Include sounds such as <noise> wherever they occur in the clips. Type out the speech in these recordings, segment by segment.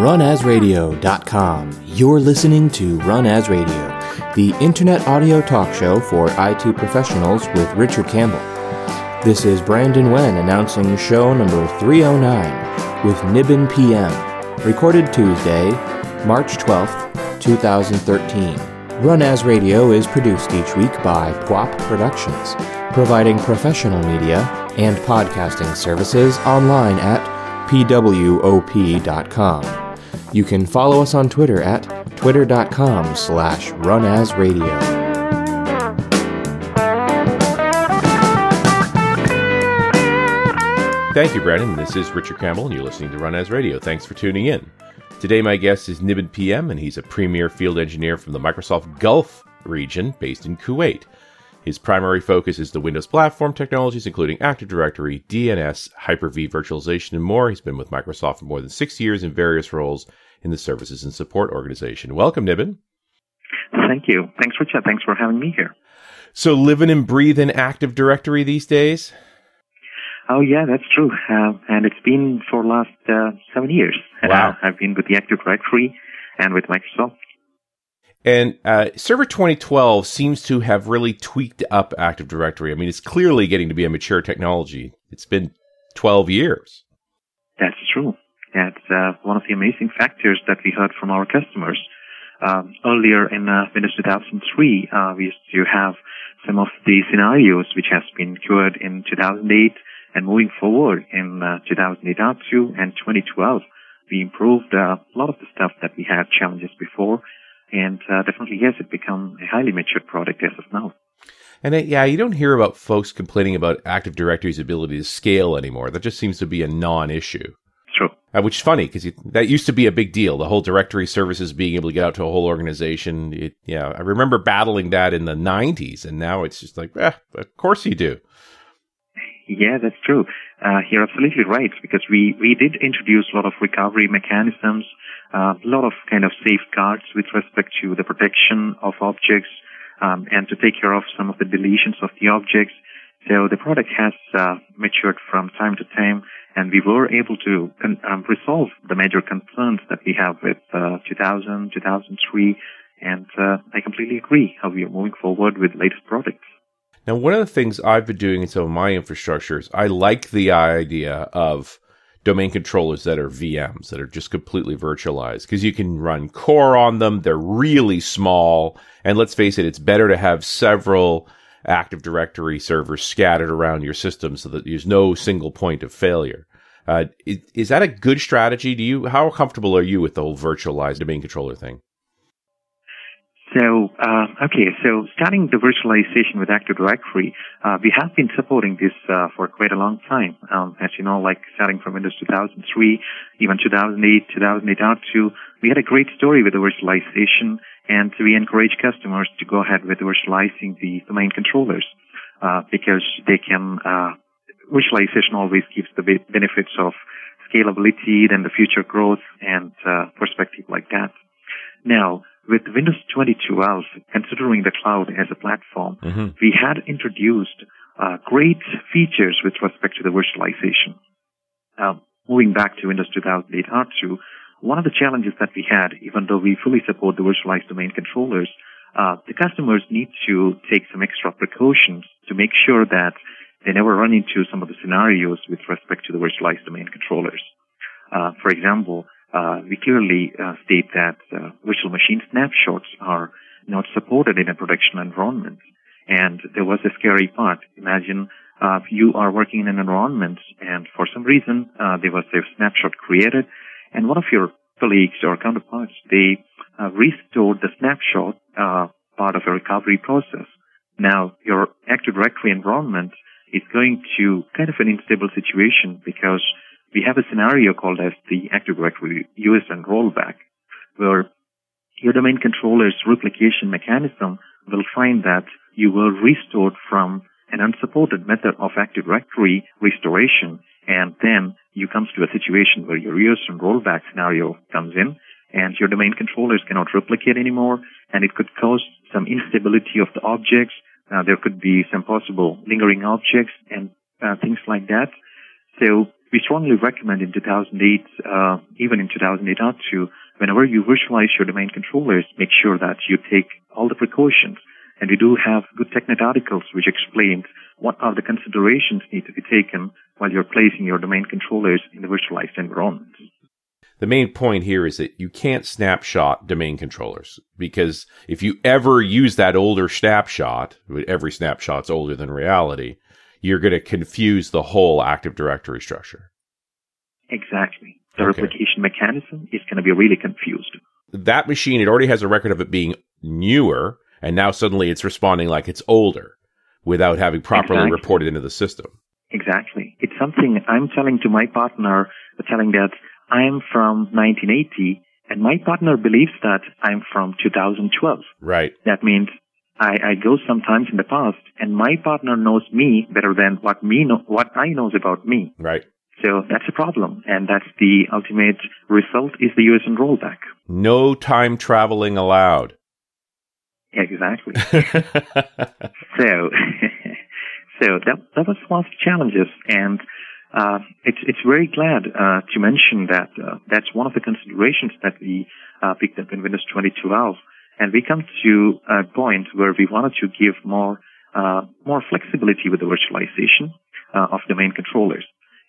Runasradio.com, you're listening to Run As Radio, the internet audio talk show for IT professionals with Richard Campbell. This is Brandon Wen announcing show number 309 with Nibin PM, recorded Tuesday, March 12th, 2013. Run As Radio is produced each week by PWOP Productions, providing professional media and podcasting services online at pwop.com. You can follow us on Twitter at twitter.com slash runasradio. Thank you, Brandon. This is Richard Campbell, and you're listening to Run As Radio. Thanks for tuning in. Today, my guest is Nibin PM, and he's a premier field engineer from the Microsoft Gulf region based in Kuwait. His primary focus is the Windows platform technologies, including Active Directory, DNS, Hyper-V virtualization, and more. He's been with Microsoft for more than six years in various roles in the services and support organization. Welcome, Nibin. Thank you. Thanks, Richard. Thanks for having me here. So, living and breathing Active Directory these days? Oh, yeah, that's true. Uh, and it's been for last uh, seven years. Wow. Uh, I've been with the Active Directory and with Microsoft. And uh, Server 2012 seems to have really tweaked up Active Directory. I mean, it's clearly getting to be a mature technology. It's been 12 years. That's true. That's uh, one of the amazing factors that we heard from our customers. Um, earlier in uh, Windows 2003, uh, we used to have some of the scenarios which has been cured in 2008 and moving forward in uh, 2008 R2 and 2012. We improved uh, a lot of the stuff that we had challenges before and uh, definitely, yes, it become a highly matured product as of now. And uh, yeah, you don't hear about folks complaining about Active Directory's ability to scale anymore. That just seems to be a non-issue. True. Uh, which is funny because that used to be a big deal. The whole directory services being able to get out to a whole organization. It, yeah, I remember battling that in the '90s, and now it's just like, eh, of course you do. Yeah, that's true. Uh, you're absolutely right because we, we did introduce a lot of recovery mechanisms, a lot of kind of safeguards with respect to the protection of objects, um, and to take care of some of the deletions of the objects. So the product has uh, matured from time to time, and we were able to con- um, resolve the major concerns that we have with uh, 2000, 2003, and uh, I completely agree how we are moving forward with latest products. Now, one of the things I've been doing in some of my infrastructures, I like the idea of domain controllers that are VMs that are just completely virtualized because you can run core on them. They're really small. And let's face it, it's better to have several Active Directory servers scattered around your system so that there's no single point of failure. Uh, is, is, that a good strategy? Do you, how comfortable are you with the whole virtualized domain controller thing? So, uh, okay, so starting the virtualization with Active Directory, uh, we have been supporting this uh, for quite a long time. Um, as you know, like starting from Windows 2003, even 2008, 2008 R2, we had a great story with the virtualization, and we encourage customers to go ahead with virtualizing the domain controllers uh, because they can. Uh, virtualization always gives the benefits of scalability, then the future growth, and uh, perspective like that. Now, with Windows 2012, considering the cloud as a platform, mm-hmm. we had introduced uh, great features with respect to the virtualization. Moving back to Windows 2008 R2, one of the challenges that we had, even though we fully support the virtualized domain controllers, uh, the customers need to take some extra precautions to make sure that they never run into some of the scenarios with respect to the virtualized domain controllers. Uh, for example, uh, we clearly uh, state that uh, virtual machine snapshots are not supported in a production environment. And there was a scary part. Imagine uh, you are working in an environment and for some reason uh, there was a snapshot created and one of your colleagues or counterparts, they uh, restored the snapshot part of a recovery process. Now, your Active Directory environment is going to kind of an unstable situation because we have a scenario called as the Active Directory USN rollback, where your domain controller's replication mechanism will find that you were restored from an unsupported method of Active Directory restoration, and then you comes to a situation where your USN rollback scenario comes in, and your domain controllers cannot replicate anymore, and it could cause some instability of the objects. Uh, there could be some possible lingering objects and uh, things like that. So we strongly recommend in 2008, uh, even in 2008 whenever you virtualize your domain controllers, make sure that you take all the precautions. And we do have good TechNet articles which explain what are the considerations need to be taken while you're placing your domain controllers in the virtualized environment. The main point here is that you can't snapshot domain controllers because if you ever use that older snapshot, every snapshot's older than reality, you're going to confuse the whole Active Directory structure. Exactly. The okay. replication mechanism is going to be really confused. That machine, it already has a record of it being newer, and now suddenly it's responding like it's older without having properly exactly. reported into the system. Exactly. It's something I'm telling to my partner, uh, telling that I'm from 1980, and my partner believes that I'm from 2012. Right. That means I, I go sometimes in the past, and my partner knows me better than what me know, what I knows about me. Right. So that's a problem, and that's the ultimate result is the USN rollback. No time traveling allowed. Exactly. <laughs> so, <laughs> so that that was one of the challenges, and uh, it's it's very glad uh, to mention that uh, that's one of the considerations that we uh, picked up in Windows 2012 and we come to a point where we wanted to give more uh, more flexibility with the virtualization uh, of domain controllers.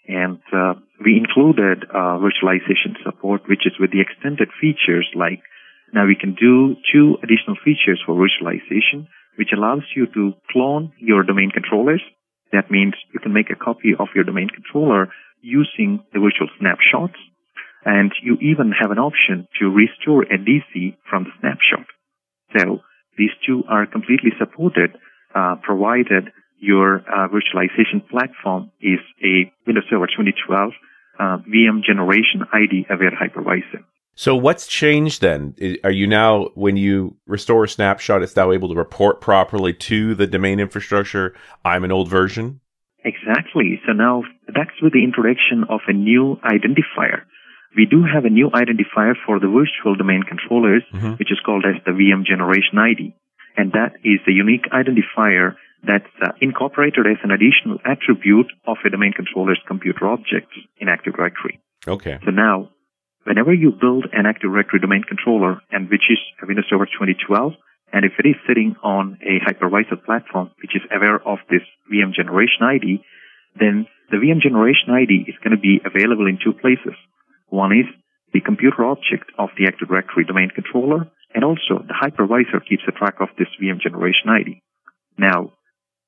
And uh, we included uh, virtualization support, which is with the extended features like now we can do two additional features for virtualization, which allows you to clone your domain controllers. That means you can make a copy of your domain controller using the virtual snapshots. And you even have an option to restore a DC from the snapshot. So these two are completely supported, uh, provided your uh, virtualization platform is a Windows Server 2012 uh, VM generation ID aware hypervisor. So what's changed then? Are you now, when you restore a snapshot, it's now able to report properly to the domain infrastructure? I'm an old version. Exactly. So now that's with the introduction of a new identifier we do have a new identifier for the virtual domain controllers, mm-hmm. which is called as the VM generation ID. And that is the unique identifier that's uh, incorporated as an additional attribute of a domain controller's computer objects in Active Directory. Okay. So now, whenever you build an Active Directory domain controller, and which is a Windows Server 2012, and if it is sitting on a hypervisor platform, which is aware of this VM generation ID, then the VM generation ID is going to be available in two places. One is the computer object of the Active Directory domain controller, and also the hypervisor keeps a track of this VM generation ID. Now,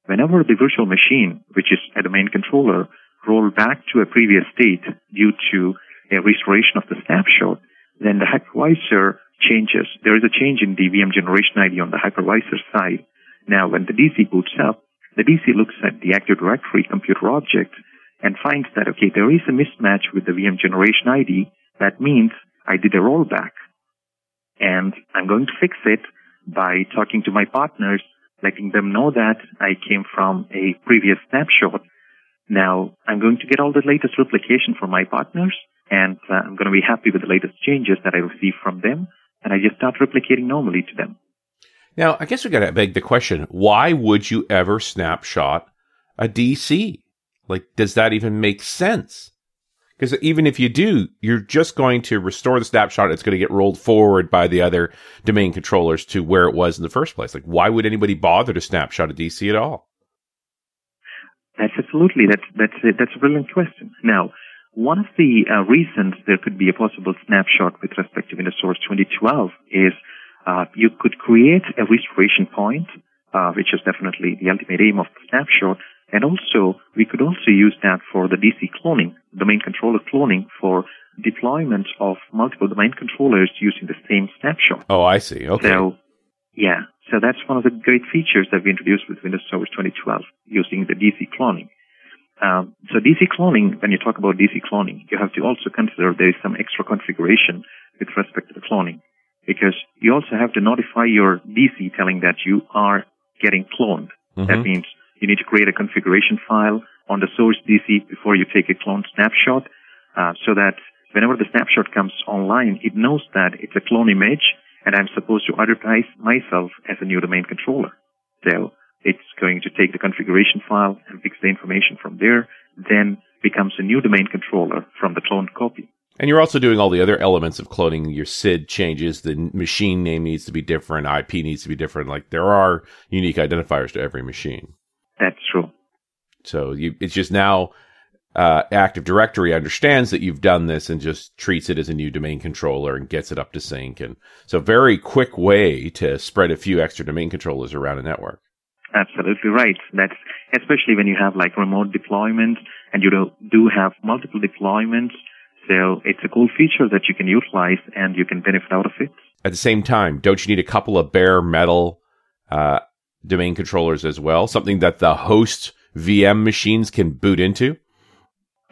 whenever the virtual machine, which is a domain controller, roll back to a previous state due to a restoration of the snapshot, then the hypervisor changes. There is a change in the VM generation ID on the hypervisor side. Now, when the DC boots up, the DC looks at the Active Directory computer object and finds that, okay, there is a mismatch with the VM generation ID. That means I did a rollback. And I'm going to fix it by talking to my partners, letting them know that I came from a previous snapshot. Now I'm going to get all the latest replication from my partners and uh, I'm going to be happy with the latest changes that I receive from them. And I just start replicating normally to them. Now, I guess we got to beg the question, why would you ever snapshot a DC? Like, does that even make sense? Because even if you do, you're just going to restore the snapshot. It's going to get rolled forward by the other domain controllers to where it was in the first place. Like, why would anybody bother to snapshot a DC at all? That's absolutely that's that's a, that's a brilliant question. Now, one of the uh, reasons there could be a possible snapshot with respect to Windows Server 2012 is uh, you could create a restoration point, uh, which is definitely the ultimate aim of the snapshot, and also, we could also use that for the DC cloning, domain controller cloning for deployment of multiple domain controllers using the same snapshot. Oh, I see. Okay. So, yeah. So that's one of the great features that we introduced with Windows Server 2012 using the DC cloning. Um, so DC cloning, when you talk about DC cloning, you have to also consider there is some extra configuration with respect to the cloning because you also have to notify your DC telling that you are getting cloned. Mm-hmm. That means you need to create a configuration file on the source DC before you take a clone snapshot, uh, so that whenever the snapshot comes online, it knows that it's a clone image and I'm supposed to advertise myself as a new domain controller. So it's going to take the configuration file and fix the information from there, then becomes a new domain controller from the cloned copy. And you're also doing all the other elements of cloning. Your SID changes. The machine name needs to be different. IP needs to be different. Like there are unique identifiers to every machine. That's true. So you, it's just now uh, Active Directory understands that you've done this and just treats it as a new domain controller and gets it up to sync. And so, very quick way to spread a few extra domain controllers around a network. Absolutely right. That's especially when you have like remote deployments and you do, do have multiple deployments. So it's a cool feature that you can utilize and you can benefit out of it. At the same time, don't you need a couple of bare metal uh, domain controllers as well? Something that the host VM machines can boot into?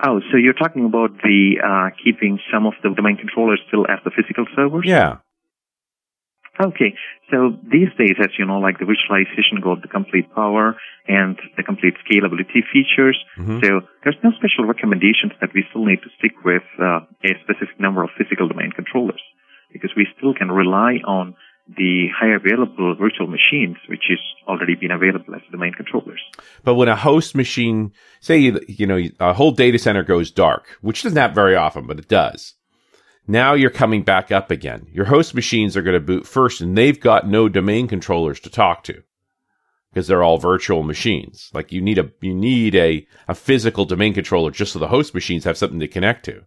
Oh, so you're talking about the uh, keeping some of the domain controllers still as the physical servers? Yeah. Okay, so these days, as you know, like the virtualization got the complete power and the complete scalability features. Mm-hmm. So there's no special recommendations that we still need to stick with uh, a specific number of physical domain controllers because we still can rely on the high available virtual machines, which is already been available as domain controllers. But when a host machine, say, you know, a whole data center goes dark, which doesn't happen very often, but it does. Now you're coming back up again. Your host machines are going to boot first and they've got no domain controllers to talk to because they're all virtual machines. Like you need a, you need a, a physical domain controller just so the host machines have something to connect to.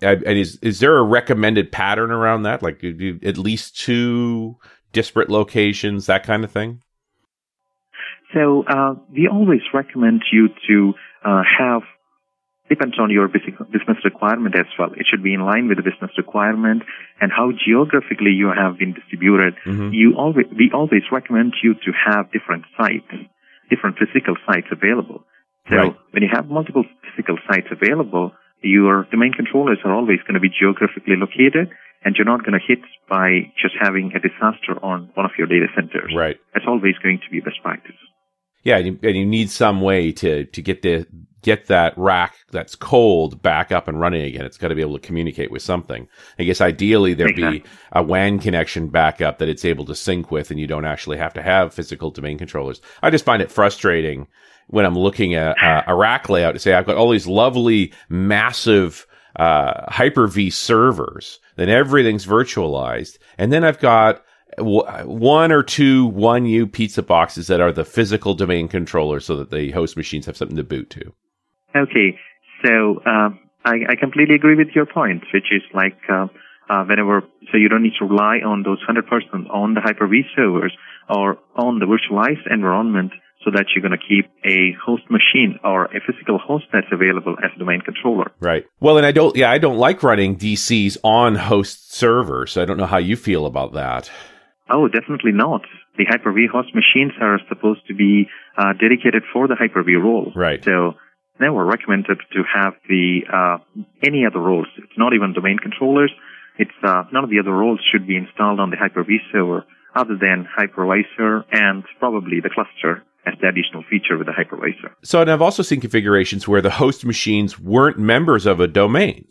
And is is there a recommended pattern around that? Like at least two disparate locations, that kind of thing. So uh, we always recommend you to uh, have depends on your business requirement as well. It should be in line with the business requirement and how geographically you have been distributed. Mm-hmm. You always we always recommend you to have different sites, different physical sites available. So right. when you have multiple physical sites available, your domain controllers are always going to be geographically located and you're not going to hit by just having a disaster on one of your data centers. Right. That's always going to be best practice. Yeah, and you, and you need some way to to get the get that rack that's cold back up and running again. It's got to be able to communicate with something. I guess ideally there'd exactly. be a WAN connection backup that it's able to sync with, and you don't actually have to have physical domain controllers. I just find it frustrating when I'm looking at uh, a rack layout to say I've got all these lovely, massive uh, Hyper-V servers, then everything's virtualized, and then I've got one or two 1U pizza boxes that are the physical domain controllers so that the host machines have something to boot to. Okay, so um, I, I, completely agree with your point, which is like uh, uh, whenever, so you don't need to rely on those 100% on the Hyper-V servers or on the virtualized environment so that you're going to keep a host machine or a physical host that's available as a domain controller. Right. Well, and I don't, yeah, I don't like running DCs on host servers. So I don't know how you feel about that. Oh, definitely not. The Hyper-V host machines are supposed to be uh, dedicated for the Hyper-V role. Right. So never recommended to have the uh, any other roles. It's not even domain controllers. It's uh, none of the other roles should be installed on the Hyper-V server other than hypervisor and probably the cluster as the additional feature with the hypervisor. So, and I've also seen configurations where the host machines weren't members of a domain,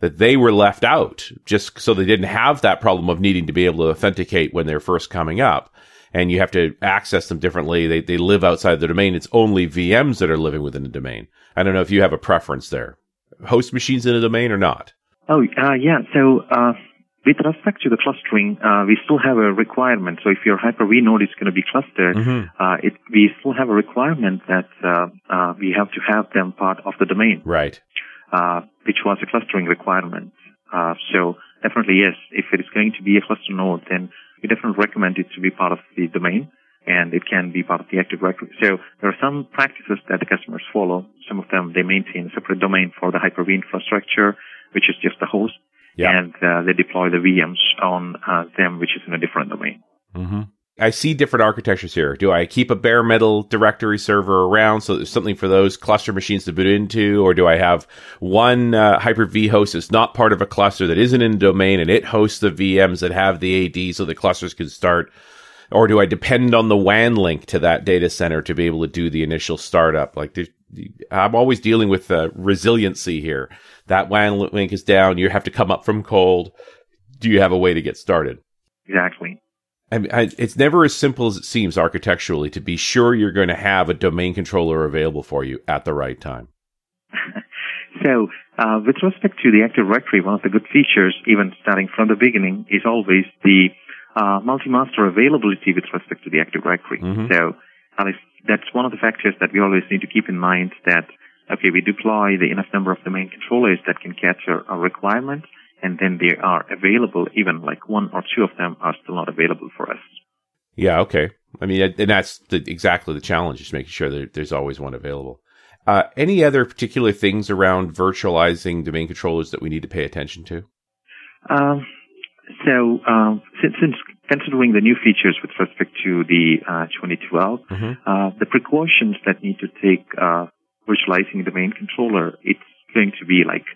that they were left out just so they didn't have that problem of needing to be able to authenticate when they're first coming up. And you have to access them differently. They, they live outside the domain. It's only VMs that are living within the domain. I don't know if you have a preference there. Host machines in a domain or not? Oh, uh, yeah. So, uh, with respect to the clustering, uh, we still have a requirement. So if your Hyper-V node is going to be clustered, mm-hmm. uh, it, we still have a requirement that uh, uh we have to have them part of the domain. Right. Uh, which was a clustering requirement. Uh, so definitely yes, if it is going to be a cluster node, then we definitely recommend it to be part of the domain and it can be part of the Active Directory. So there are some practices that the customers follow. Some of them they maintain a separate domain for the Hyper-V infrastructure, which is just the host yeah. and uh, they deploy the VMs on uh, them, which is in a different domain. Mm-hmm. I see different architectures here. Do I keep a bare metal directory server around so there's something for those cluster machines to boot into, or do I have one uh, Hyper-V host that's not part of a cluster that isn't in a domain and it hosts the VMs that have the AD so the clusters can start? Or do I depend on the WAN link to that data center to be able to do the initial startup? Like, I'm always dealing with uh, resiliency here. That WAN link is down. You have to come up from cold. Do you have a way to get started? Exactly. I mean, I, it's never as simple as it seems architecturally to be sure you're going to have a domain controller available for you at the right time. <laughs> So, uh, with respect to the Active Directory, one of the good features, even starting from the beginning, is always the uh, multi-master availability with respect to the Active Directory. Mhm. So, least that's one of the factors that we always need to keep in mind that, okay, we deploy the enough number of domain controllers that can capture a requirement, and then they are available, even like one or two of them are still not available for us. Yeah, okay. I mean, and that's the, exactly the challenge is making sure that there's always one available. Uh, any other particular things around virtualizing domain controllers that we need to pay attention to? Um, so, um, since, since considering the new features with respect to the uh, 2012, Mhm. uh, the precautions that need to take uh, virtualizing the domain controller, it's going to be like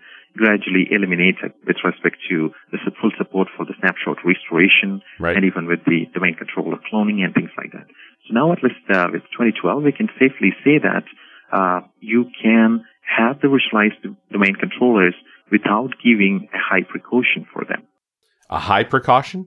gradually eliminated with respect to the full support for the snapshot restoration Right. and even with the domain controller cloning and things like that. So now at least uh, with 2012, we can safely say that uh, you can have the virtualized domain controllers without giving a high precaution for them. A high precaution?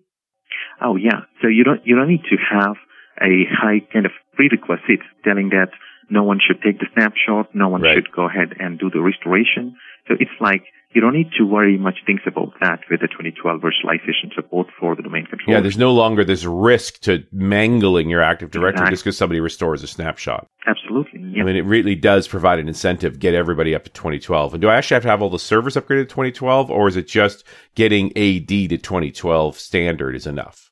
Oh yeah. So you don't you don't need to have a high kind of prerequisite telling that no one should take the snapshot, no one Right. should go ahead and do the restoration. So it's like you don't need to worry much things about that with the 2012 virtualization support for the domain controller. Yeah, there's no longer this risk to mangling your Active Directory Exactly. just because somebody restores a snapshot. Absolutely. Yeah. I mean, it really does provide an incentive, get everybody up to 2012. And do I actually have to have all the servers upgraded to 2012, or is it just getting AD to 2012 standard is enough?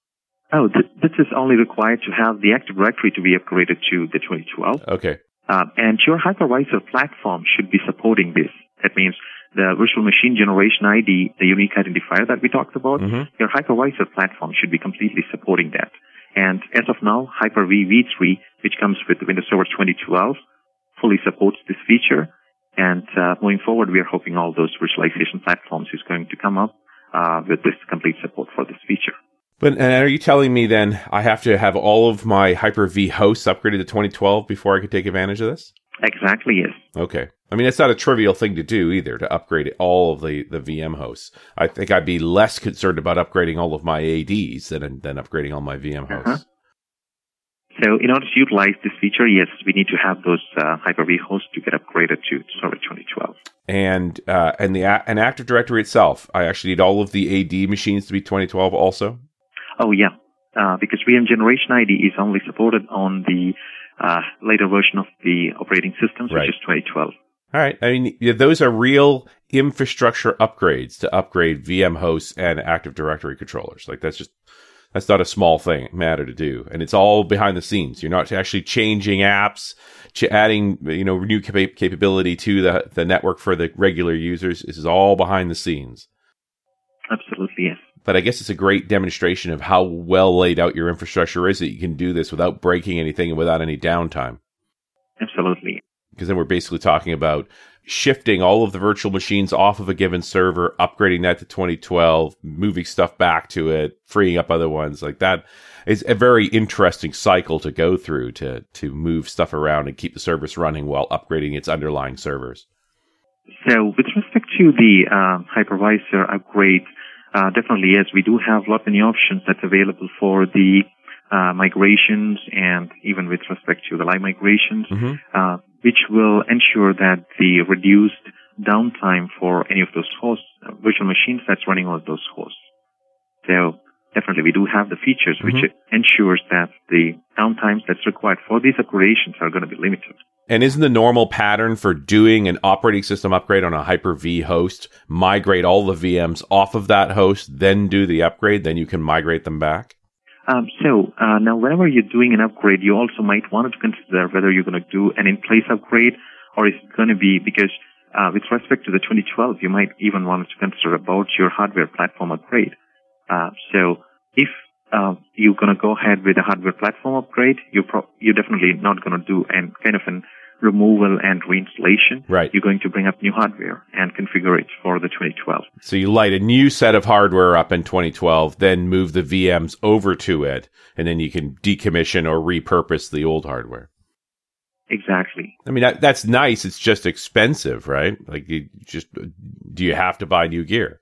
oh, th- this is only required to have the Active Directory to be upgraded to the 2012. Okay. Um, and your hypervisor platform should be supporting this. That means the virtual machine generation ID, the unique identifier that we talked about, Mhm. your hypervisor platform should be completely supporting that. And as of now, Hyper-V v3, which comes with Windows Server 2012, fully supports this feature. And uh, moving forward, we are hoping all those virtualization platforms is going to come up uh, with this complete support for this feature. But and are you telling me then I have to have all of my Hyper-V hosts upgraded to 2012 before I could take advantage of this? Exactly, yes. Okay. I mean, it's not a trivial thing to do either to upgrade all of the, the VM hosts. I think I'd be less concerned about upgrading all of my ADs than, than upgrading all my VM hosts. Uh-huh. So in order to utilize this feature, yes, we need to have those uh, Hyper-V hosts to get upgraded to Server 2012. And, uh, and the, a- an Active Directory itself, I actually need all of the AD machines to be 2012 also? Oh yeah, uh, because VM Generation ID is only supported on the uh, later version of the operating systems, Right. which is 2012. All right. I mean, yeah, those are real infrastructure upgrades to upgrade VM hosts and Active Directory controllers. Like that's just that's not a small thing matter to do, and it's all behind the scenes. You're not actually changing apps, ch- adding you know new capa- capability to the the network for the regular users. This is all behind the scenes. Absolutely, yes. But I guess it's a great demonstration of how well laid out your infrastructure is that you can do this without breaking anything and without any downtime. Absolutely. because then we're basically talking about shifting all of the virtual machines off of a given server, upgrading that to 2012, moving stuff back to it, freeing up other ones like that. It's a very interesting cycle to go through to to move stuff around and keep the service running while upgrading its underlying servers. So with respect to the uh, hypervisor upgrade, uh, definitely yes, we do have a lot many options that's available for the uh, migrations and even with respect to the live migrations, Mm-hmm. uh, which will ensure that the reduced downtime for any of those hosts, uh, virtual machines that's running on those hosts. So definitely we do have the features which ensures that the downtimes that's required for these operations are going to be limited. And isn't the normal pattern for doing an operating system upgrade on a Hyper-V host, migrate all the VMs off of that host, then do the upgrade, then you can migrate them back? Um, so uh, now, whenever you're doing an upgrade, you also might want to consider whether you're going to do an in-place upgrade or is it going to be because uh, with respect to the 2012, you might even want to consider about your hardware platform upgrade. Uh, so if uh, you're going to go ahead with a hardware platform upgrade, you're pro- you're definitely not going to do an kind of an removal and reinstallation. Right. You're going to bring up new hardware and configure it for the 2012. So you light a new set of hardware up in 2012, then move the VMs over to it, and then you can decommission or repurpose the old hardware. Exactly. I mean, that, that's nice. It's just expensive, right? Like, you just do you have to buy new gear?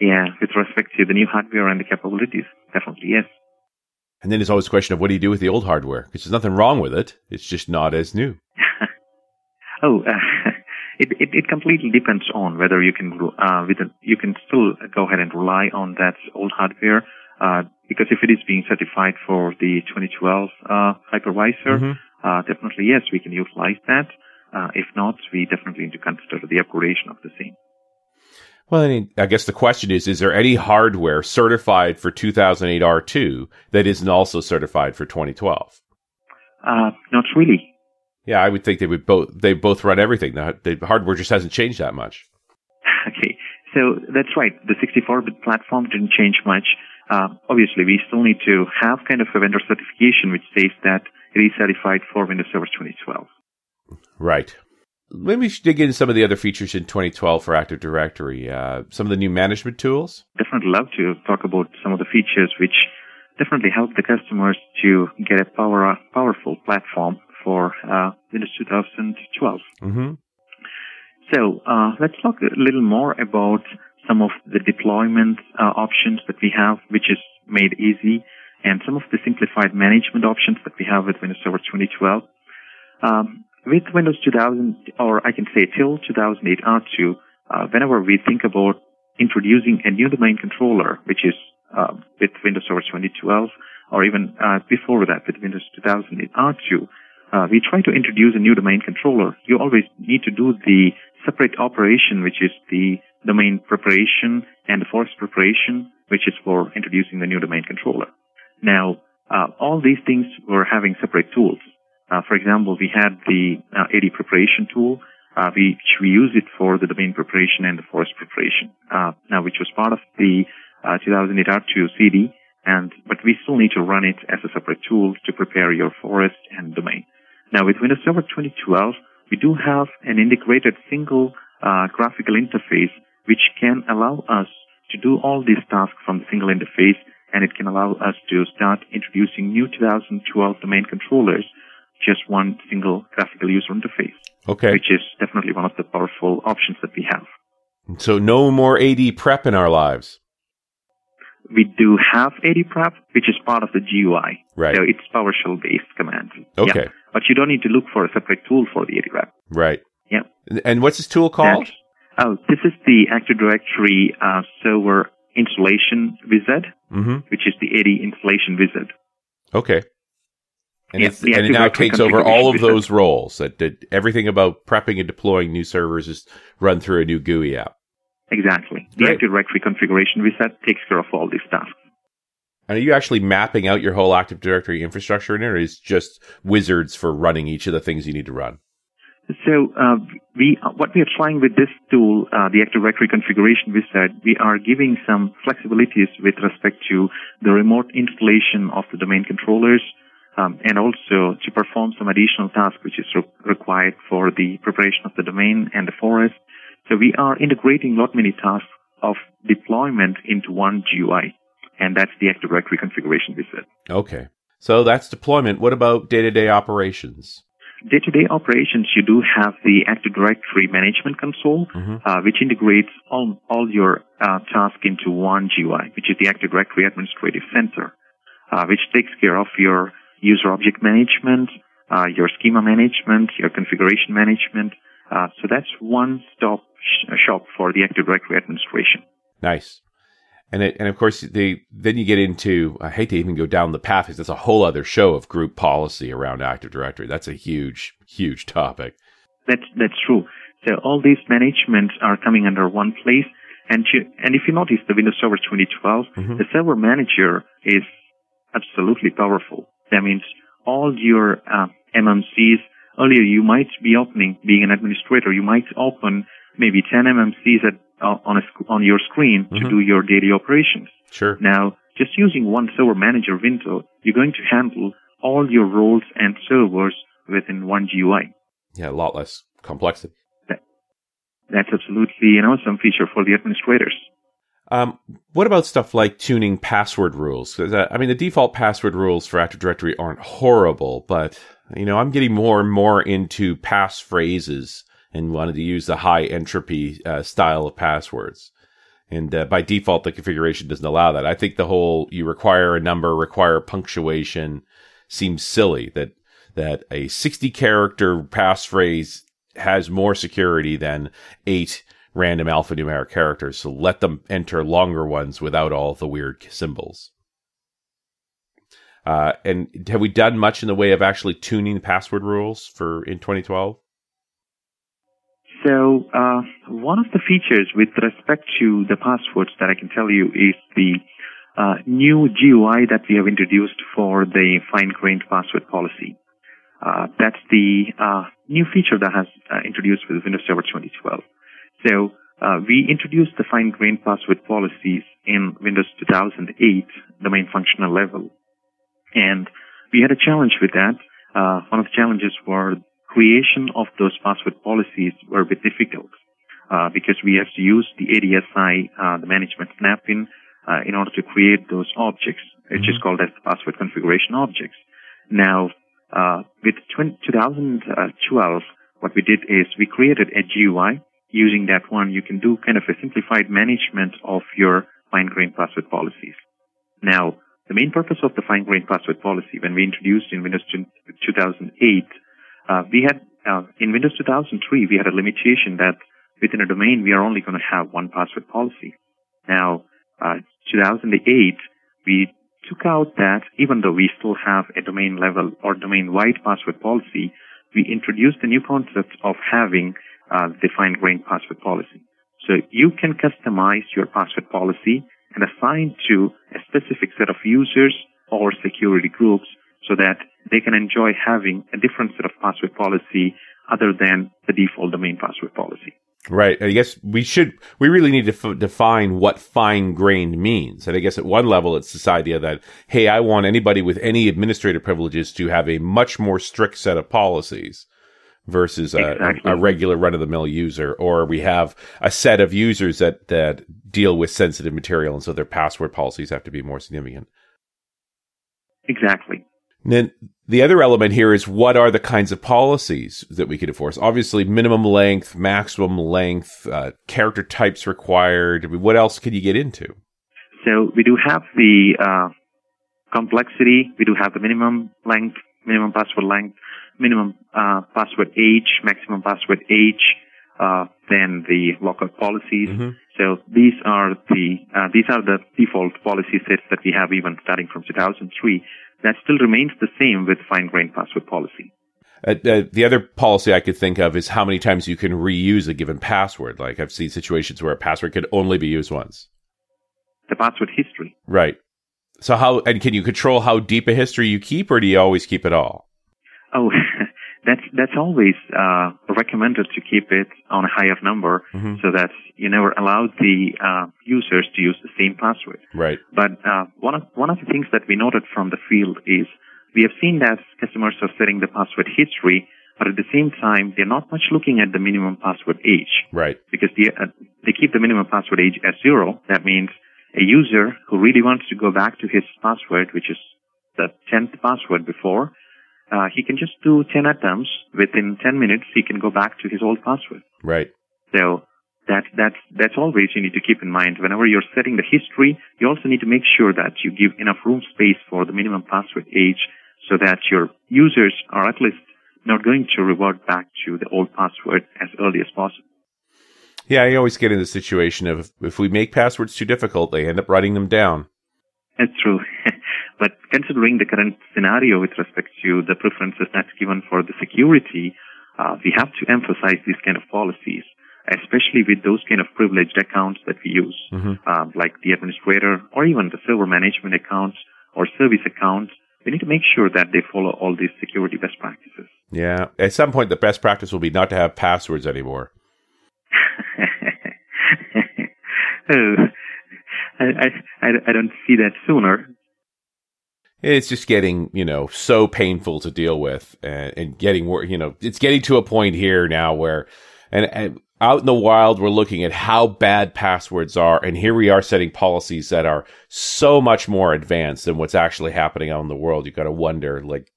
Yeah, with respect to the new hardware and the capabilities, definitely yes. And then there's always the question of what do you do with the old hardware? Because there's nothing wrong with it. It's just not as new. <laughs> Oh, uh, <laughs> it, it, it completely depends on whether you can uh, with a, you can still go ahead and rely on that old hardware uh, because if it is being certified for the 2012 uh, hypervisor, mm-hmm. uh, definitely yes, we can utilize that. Uh, if not, we definitely need to consider the upgradation of the same. Well, I, mean, I guess the question is: Is there any hardware certified for 2008 R2 that isn't also certified for 2012? Uh, not really. Yeah, I would think they would both. They both run everything. The, the hardware just hasn't changed that much. <laughs> Okay, so that's right. The 64-bit platform didn't change much. Uh, obviously, we still need to have kind of a vendor certification which says that it is certified for Windows Server 2012. Right. Maybe we should dig into some of the other features in 2012 for Active Directory. Uh, some of the new management tools. Definitely love to talk about some of the features which definitely help the customers to get a power, powerful platform for uh, Windows 2012. Mm-hmm. So uh, let's talk a little more about some of the deployment uh, options that we have, which is made easy, and some of the simplified management options that we have with Windows Server 2012. Um, with Windows 2000, or I can say till 2008 R2, uh, whenever we think about introducing a new domain controller, which is uh, with Windows Server 2012, or even uh, before that with Windows 2008 R2, uh, we try to introduce a new domain controller. You always need to do the separate operation, which is the domain preparation and the forest preparation, which is for introducing the new domain controller. Now, uh, all these things were having separate tools. Uh, for example, we had the uh, AD preparation tool, uh, which we use it for the domain preparation and the forest preparation, uh, now which was part of the uh, 2008 R2 CD, and but we still need to run it as a separate tool to prepare your forest and domain. Now with Windows Server 2012, we do have an integrated single uh, graphical interface which can allow us to do all these tasks from the single interface and it can allow us to start introducing new 2012 domain controllers just one single graphical user interface. Okay. Which is definitely one of the powerful options that we have. So no more AD prep in our lives. We do have AD prep, which is part of the GUI. Right. So it's PowerShell based command. Okay. Yeah. But you don't need to look for a separate tool for the AD prep. Right. Yeah. And what's this tool called? That's, oh, this is the Active Directory uh, server installation wizard, mm-hmm. which is the AD installation wizard. Okay. And, yeah, and it now takes over all of those roles. That, that everything about prepping and deploying new servers is run through a new GUI app. Exactly. The Active Directory configuration wizard takes care of all these tasks. And are you actually mapping out your whole Active Directory infrastructure in it, or is just wizards for running each of the things you need to run? So uh, we, what we are trying with this tool, uh, the Active Directory configuration wizard, we are giving some flexibilities with respect to the remote installation of the domain controllers, um, and also to perform some additional tasks which is re- required for the preparation of the domain and the forest. So we are integrating lot many tasks of deployment into one GUI, and that's the Active Directory configuration wizard. Okay. So that's deployment. What about day-to-day operations? Day-to-day operations, you do have the Active Directory Management Console, mm-hmm. uh, which integrates all, all your uh, tasks into one GUI, which is the Active Directory Administrative Center, uh, which takes care of your user object management, uh, your schema management, your configuration management. Uh, so that's one stop sh- shop for the Active Directory administration. Nice. And it, and of course, they, then you get into, I hate to even go down the path because that's a whole other show of group policy around Active Directory. That's a huge, huge topic. That's, that's true. So all these managements are coming under one place. And, you, and if you notice the Windows Server 2012, mm-hmm. the server manager is absolutely powerful. That means all your uh, MMCs, earlier you might be opening, being an administrator, you might open maybe 10 MMCs at, uh, on, a, on your screen mm-hmm. to do your daily operations. Sure. Now, just using one server manager window, you're going to handle all your roles and servers within one GUI. Yeah, a lot less complexity. That, that's absolutely an awesome feature for the administrators. Um, what about stuff like tuning password rules? Uh, I mean, the default password rules for Active Directory aren't horrible, but you know, I'm getting more and more into passphrases and wanted to use the high entropy uh, style of passwords. And uh, by default, the configuration doesn't allow that. I think the whole you require a number, require punctuation seems silly. That that a 60 character passphrase has more security than eight random alphanumeric characters. So let them enter longer ones without all the weird symbols. Uh, and have we done much in the way of actually tuning the password rules for in 2012? So uh, one of the features with respect to the passwords that I can tell you is the uh, new GUI that we have introduced for the fine-grained password policy. Uh, that's the uh, new feature that has uh, introduced with Windows Server 2012. So uh, we introduced the fine-grained password policies in Windows 2008, domain functional level, and we had a challenge with that. Uh, one of the challenges were creation of those password policies were a bit difficult uh, because we have to use the ADSI, the management snap-in, in order to create those objects, which mm-hmm. is called as the password configuration objects. Now, uh, with 20, 2012, what we did is we created a GUI. Using that one, you can do kind of a simplified management of your fine-grained password policies. Now, the main purpose of the fine-grained password policy, when we introduced in Windows 2008, uh, we had uh, in Windows 2003 we had a limitation that within a domain we are only going to have one password policy. Now, uh, 2008 we took out that even though we still have a domain level or domain wide password policy, we introduced the new concept of having uh, defined grained password policy. So you can customize your password policy and assign to a specific set of users or security groups so that they can enjoy having a different set of password policy other than the default domain password policy. Right. I guess we should, we really need to f- define what fine grained means. And I guess at one level, it's this idea that, hey, I want anybody with any administrative privileges to have a much more strict set of policies versus a, exactly. a regular run of the mill user. Or we have a set of users that, that deal with sensitive material. And so their password policies have to be more significant. Exactly. And then the other element here is what are the kinds of policies that we could enforce? Obviously, minimum length, maximum length, uh, character types required. What else could you get into? So we do have the uh, complexity. We do have the minimum length, minimum password length, minimum uh, password age, maximum password age, uh, then the lockout policies. Mm-hmm. So these are the uh, these are the default policy sets that we have even starting from 2003 that still remains the same with fine grained password policy. Uh, uh, the other policy I could think of is how many times you can reuse a given password. Like I've seen situations where a password could only be used once. The password history. Right. So how and can you control how deep a history you keep, or do you always keep it all? Oh, <laughs> that's that's always uh, recommended to keep it on a higher number mm-hmm. so that you never allow the uh, users to use the same password. Right. But uh, one of one of the things that we noted from the field is we have seen that customers are setting the password history, but at the same time they're not much looking at the minimum password age. Right. Because they uh, they keep the minimum password age as zero. That means a user who really wants to go back to his password, which is the tenth password before uh, he can just do 10 attempts. Within 10 minutes, he can go back to his old password. Right. So that, that's, that's always you need to keep in mind. Whenever you're setting the history, you also need to make sure that you give enough room space for the minimum password age so that your users are at least not going to revert back to the old password as early as possible. Yeah, I always get in the situation of if we make passwords too difficult, they end up writing them down. That's true. <laughs> but considering the current scenario with respect to the preferences that's given for the security, uh, we have to emphasize these kind of policies, especially with those kind of privileged accounts that we use, mm-hmm. uh, like the administrator or even the server management accounts or service accounts. We need to make sure that they follow all these security best practices. Yeah. At some point, the best practice will be not to have passwords anymore. <laughs> oh, I, I, I don't see that sooner. It's just getting, you know, so painful to deal with and, and getting, you know, it's getting to a point here now where, and, and out in the wild, we're looking at how bad passwords are. And here we are setting policies that are so much more advanced than what's actually happening out in the world. You got to wonder, like,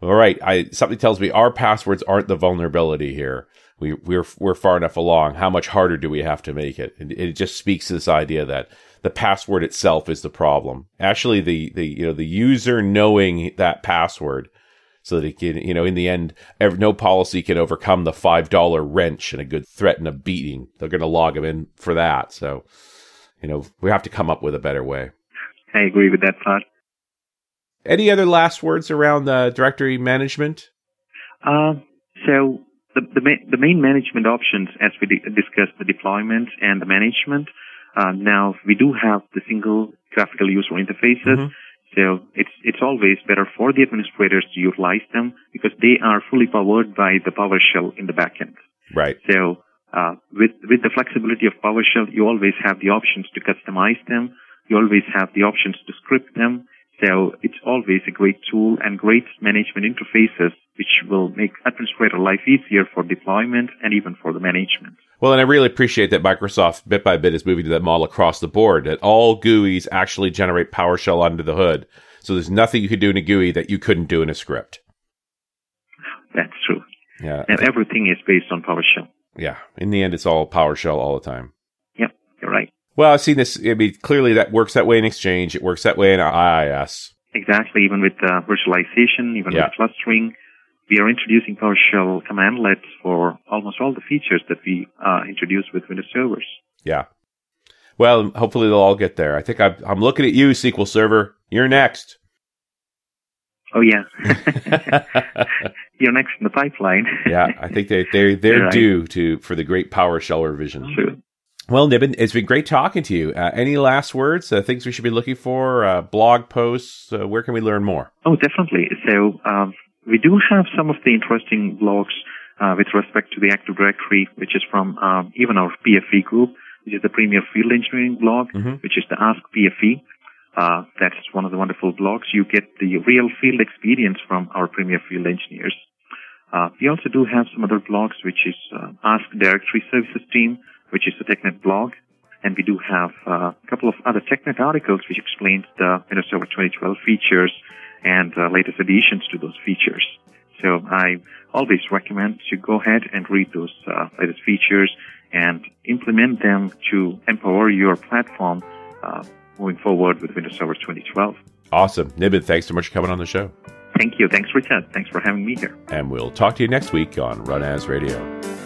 all right, I, something tells me our passwords aren't the vulnerability here. We, we're, we're far enough along. How much harder do we have to make it? And it just speaks to this idea that the password itself is the problem. Actually, the, the, you know, the user knowing that password so that it can, you know, in the end, no policy can overcome the five dollar wrench and a good threat and a beating. They're going to log them in for that. So, you know, we have to come up with a better way. I agree with that part. Any other last words around the directory management? Uh, so the the, ma- the main management options, as we di- discussed, the deployment and the management. Uh, now we do have the single graphical user interfaces. Mm-hmm. So it's it's always better for the administrators to utilize them because they are fully powered by the PowerShell in the backend. Right. So uh, with with the flexibility of PowerShell, you always have the options to customize them. You always have the options to script them. So it's always a great tool and great management interfaces, which will make administrator life easier for deployment and even for the management. Well, and I really appreciate that Microsoft bit by bit is moving to that model across the board that all GUIs actually generate PowerShell under the hood. So there's nothing you could do in a GUI that you couldn't do in a script. That's true. Yeah. And everything is based on PowerShell. Yeah. In the end, it's all PowerShell all the time. Yep, you're right. Well, I've seen this. I mean, clearly that works that way in Exchange. It works that way in IIS. Exactly. Even with uh, virtualization, even yeah. with clustering, we are introducing PowerShell commandlets for almost all the features that we uh, introduce with Windows servers. Yeah. Well, hopefully they'll all get there. I think I'm, I'm looking at you, SQL Server. You're next. Oh yeah, <laughs> you're next in the pipeline. yeah, I think they they they're right. due to for the great PowerShell revision. True. Well, Nibin, it's been great talking to you. Uh, any last words? Uh, things we should be looking for? Uh, blog posts? Uh, where can we learn more? Oh, definitely. So um, we do have some of the interesting blogs uh, with respect to the Active Directory, which is from um, even our PFE group, which is the Premier Field Engineering blog, mm-hmm. which is the Ask PFE. Uh, that's one of the wonderful blogs. You get the real field experience from our Premier Field Engineers. we also do have some other blogs, which is Ask Directory Services Team, which is the TechNet blog. And we do have uh, a couple of other TechNet articles which explains the Windows Server 2012 features and uh, latest additions to those features. So I always recommend to go ahead and read those uh, latest features and implement them to empower your platform uh, moving forward with Windows Server 2012. Awesome. Nibin, thanks so much for coming on the show. Thank you. Thanks, Richard. Thanks for having me here. And we'll talk to you next week on RunAs Radio.